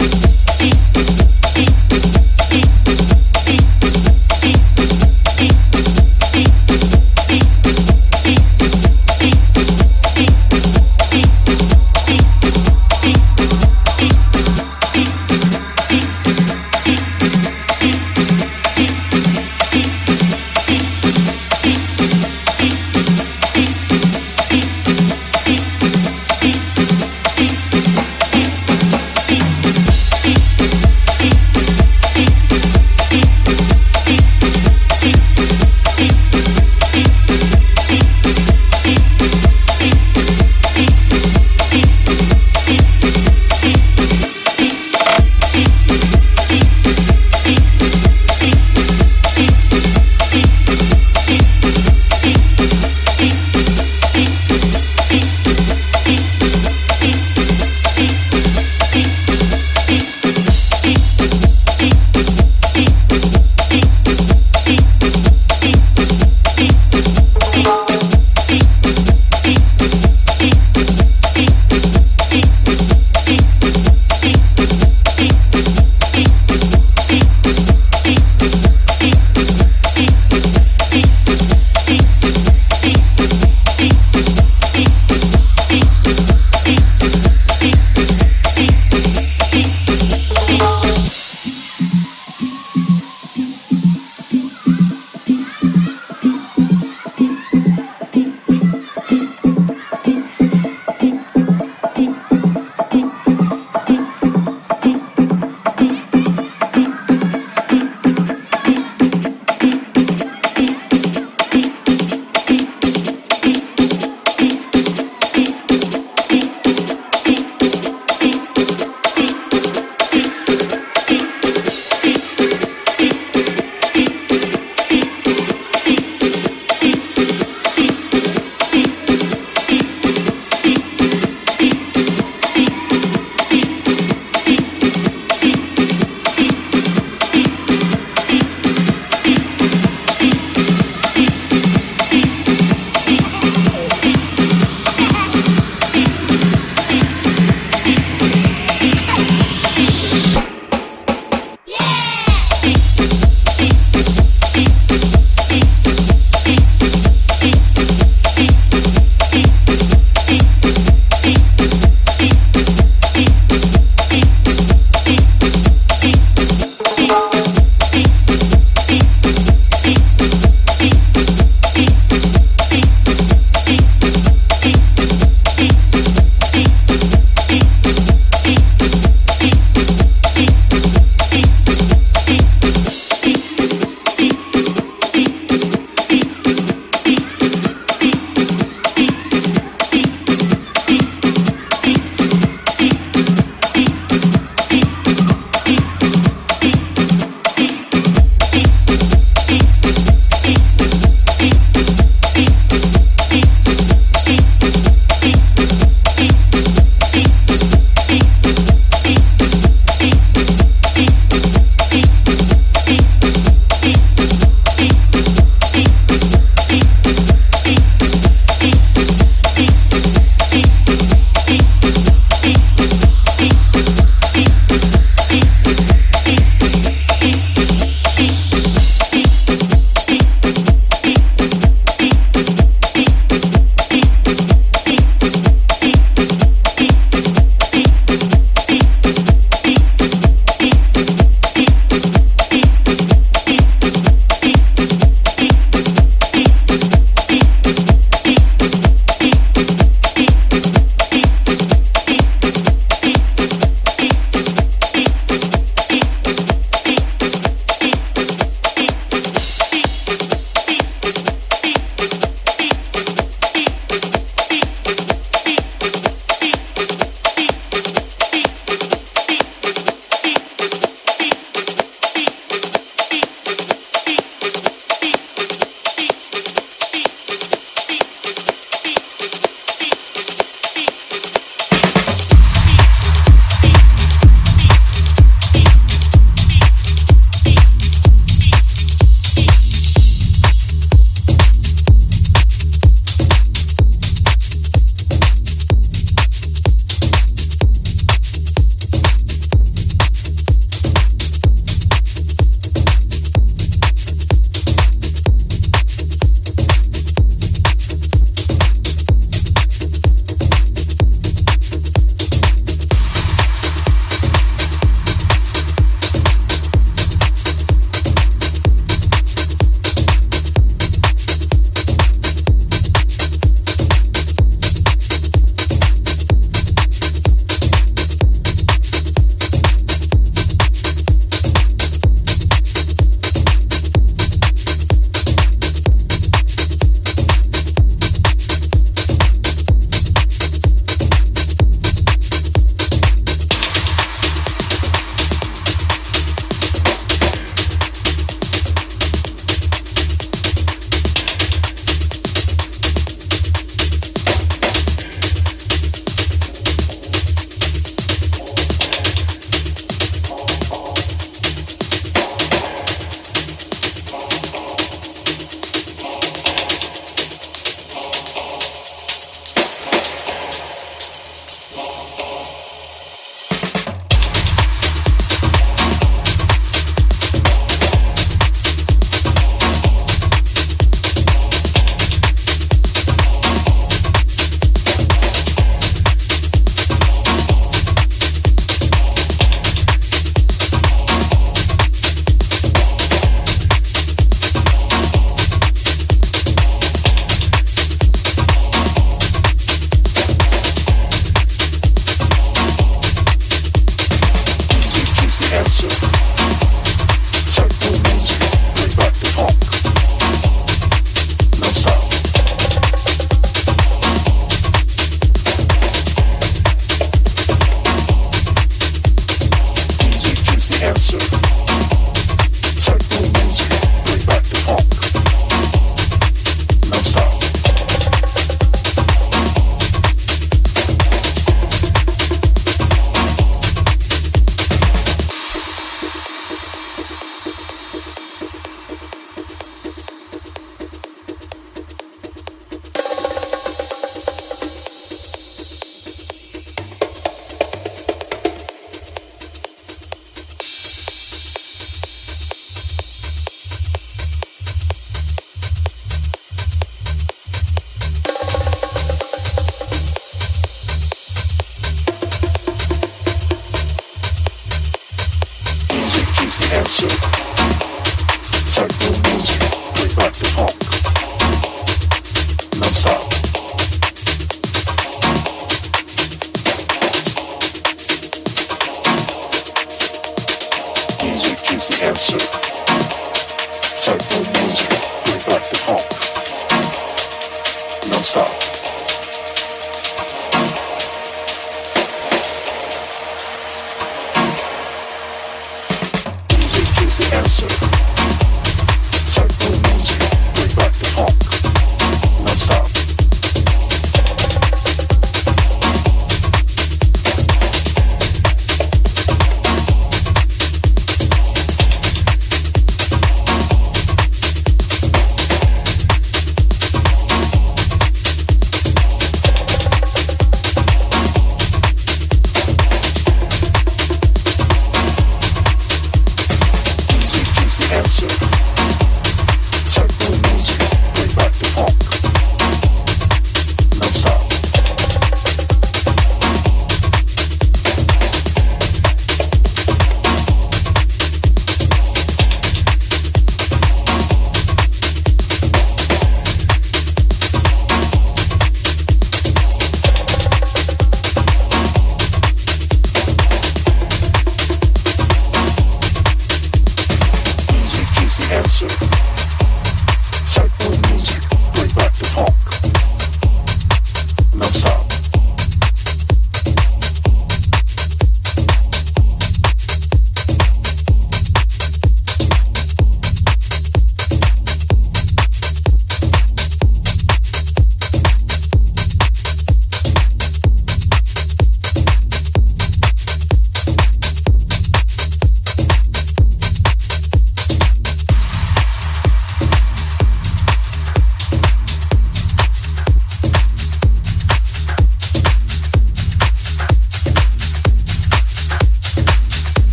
Thank you.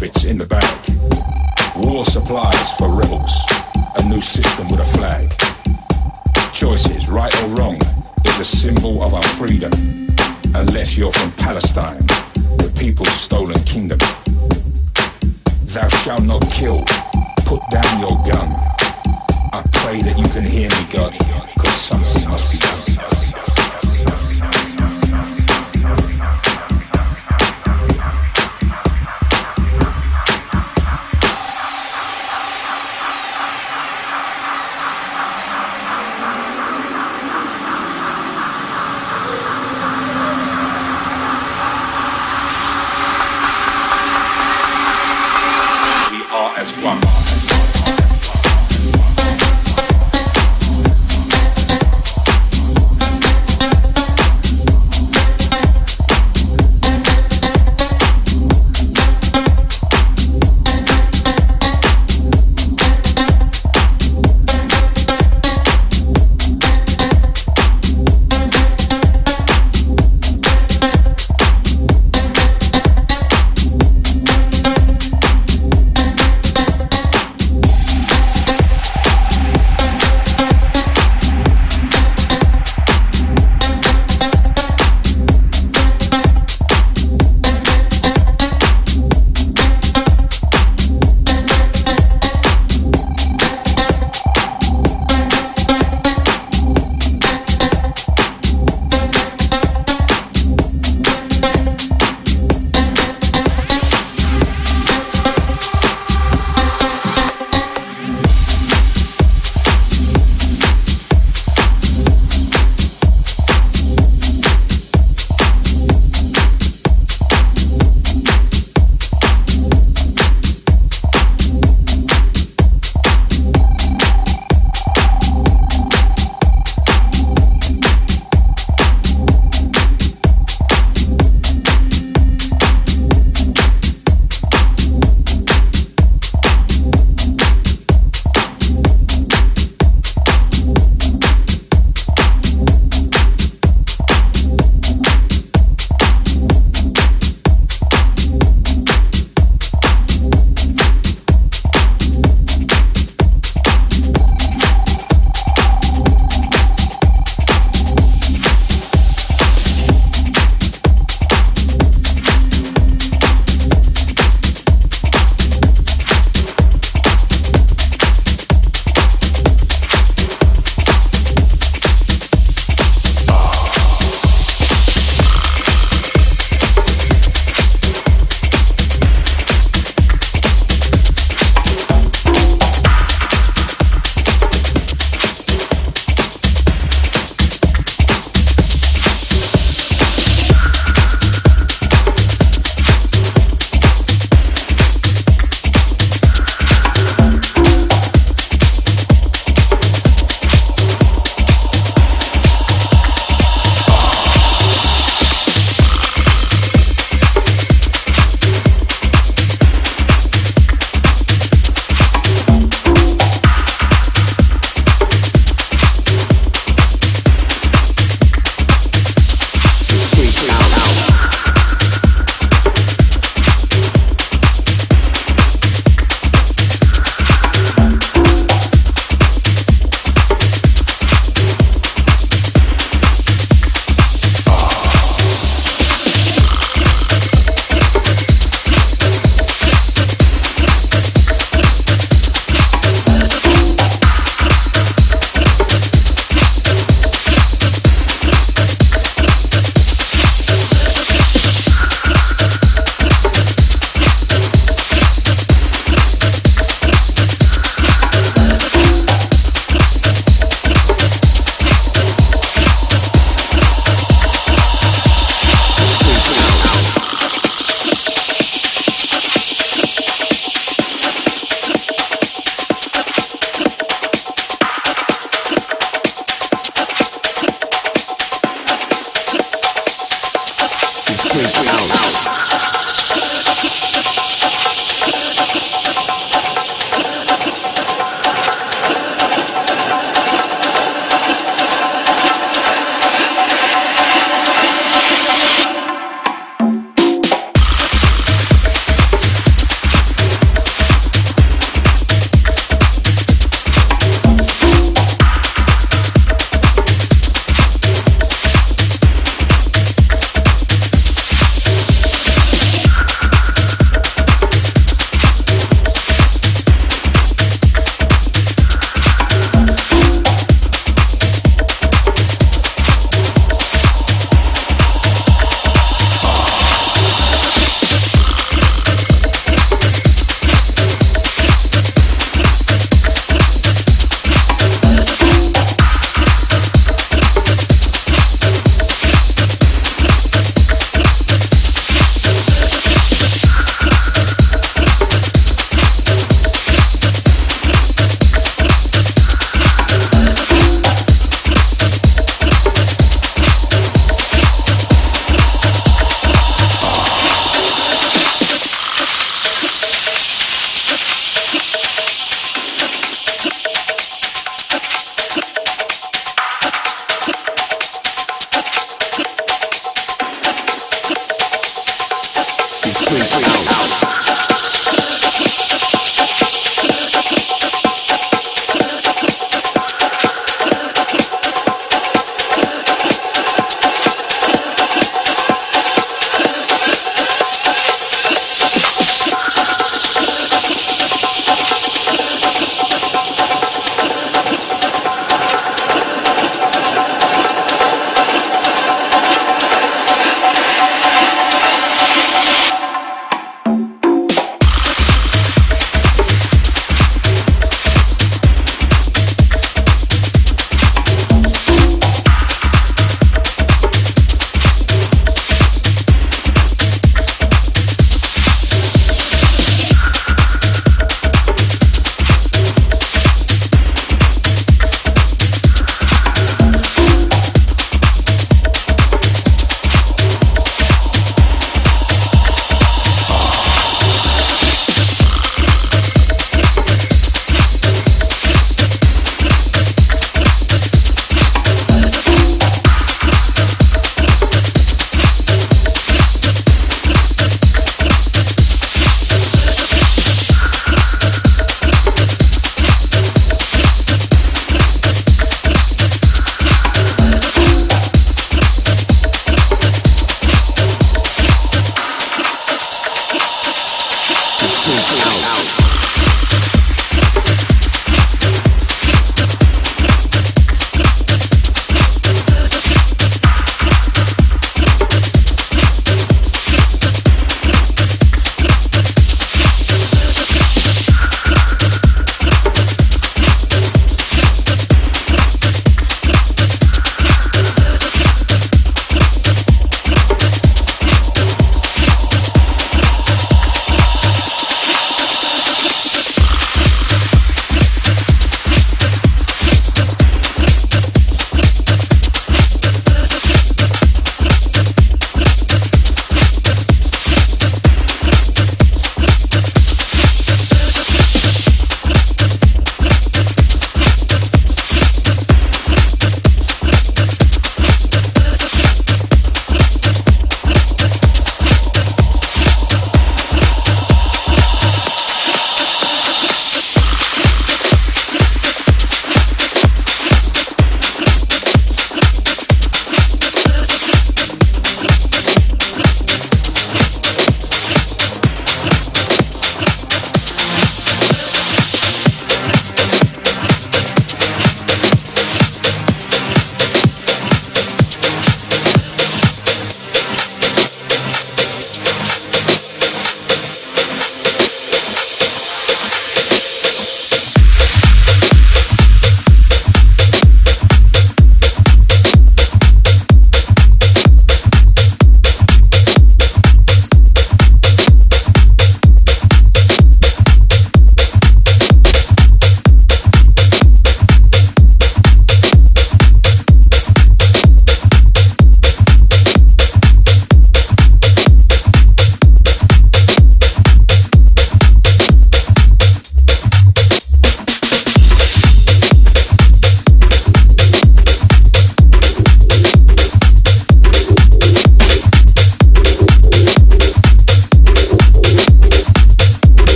Profits in the bag. War supplies for rebels. A new system with a flag. Choices, right or wrong, is a symbol of our freedom. Unless you're from Palestine, the people's stolen kingdom. Thou shalt not kill. Put down your gun. I pray that you can hear me, God, because something must be done.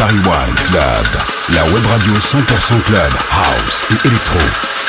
Paris One Club, la web radio 100% club, house et électro.